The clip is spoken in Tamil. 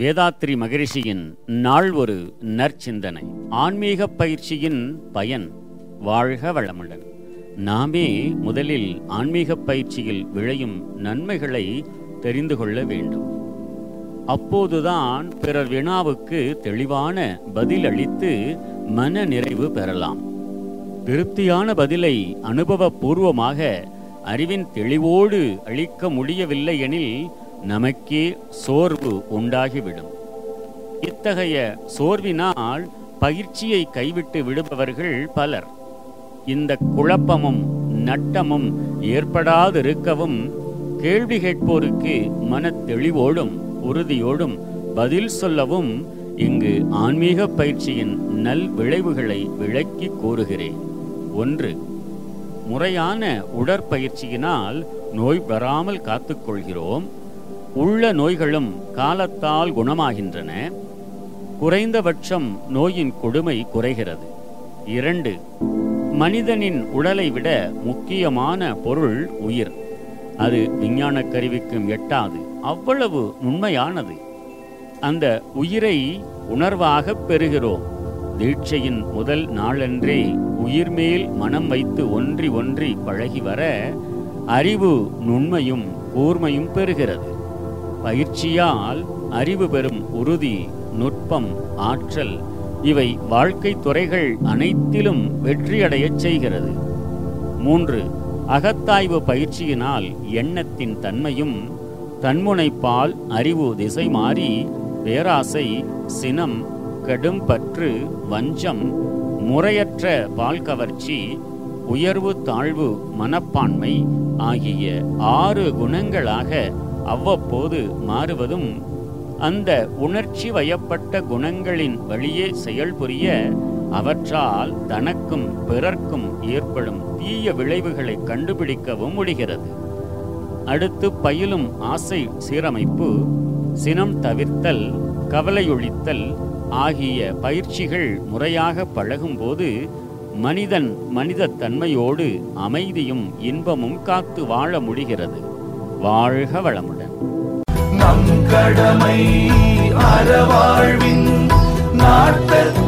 வேதாத்ரி மகரிஷியின் நாள் ஒரு நற்சிந்தனை. ஆன்மீக பயிற்சியின் பயன் வாழ்க வளமுடன். நாமே முதலில் ஆன்மீக பயிற்சியில் விளையும் நன்மைகளை தெரிந்து கொள்ள வேண்டும். அப்போதுதான் பிறர் வினாவுக்கு தெளிவான பதில் அளித்து மன நிறைவு பெறலாம். திருப்தியான பதிலை அனுபவபூர்வமாக அறிவின் தெளிவோடு அளிக்க முடியவில்லை எனில் நமக்கே சோர்வு உண்டாகிவிடும். இத்தகைய சோர்வினால் பயிற்சியை கைவிட்டு விடுபவர்கள் பலர். இந்த குழப்பமும் நட்டமும் ஏற்படாதிருக்கவும் கேள்வி கேட்போருக்கு மன தெளிவோடும் உறுதியோடும் பதில் சொல்லவும் இங்கு ஆன்மீக பயிற்சியின் நல் விளைவுகளை விளக்கி கூறுகிறேன். ஒன்று முறையான உடற்பயிற்சியினால் நோய் வராமல் காத்துக்கொள்கிறோம். உள்ள நோய்களும் காலத்தால் குணமாகின்றன. குறைந்தபட்சம் நோயின் கொடுமை குறைகிறது. இரண்டு மனிதனின் உடலை விட முக்கியமான பொருள் உயிர். அது விஞ்ஞான கருவிக்கும் எட்டாது அவ்வளவு உண்மையானது அந்த உயிரை உணர்வாக பெறுகிறோம். தீட்சையின் முதல் நாளன்றே உயிர் மேல் மனம் வைத்து ஒன்றி ஒன்றி பழகி வர அறிவு நுண்மையும் கூர்மையும் பெறுகிறது. பயிற்சியால் அறிவு பெறும் உறுதி நுட்பம் ஆற்றல் இவை வாழ்க்கை துறைகள் அனைத்திலும் வெற்றியடையச் செய்கிறது. மூன்று அகத்தாய்வு பயிற்சியினால் எண்ணத்தின் தன்மையும் தன்முனைப்பால் அறிவு திசை மாறி பேராசை சினம் கடும் பற்று வஞ்சம் முறையற்ற பால் கவர்ச்சி உயர்வு தாழ்வு மனப்பான்மை ஆகிய ஆறு குணங்களாக அவ்வப்போது மாறுவதும் அந்த உணர்ச்சி வயப்பட்ட குணங்களின் வழியே செயல்புரிய அவற்றால் தனக்கும் பிறர்க்கும் ஏற்படும் தீய விளைவுகளை கண்டுபிடிக்கவும் முடிகிறது. அடுத்து பயிலும் ஆசை சீரமைப்பு சினம் தவிர்த்தல் கவலையொழித்தல் ஆகிய பயிற்சிகள் முறையாக பழகும்போது மனிதன் மனித தன்மையோடு அமைதியும் இன்பமும் காத்து வாழ முடிகிறது. வாழ்க வளமுடன். நம் கடமை அறவாழ்வின் நாட்டத்தே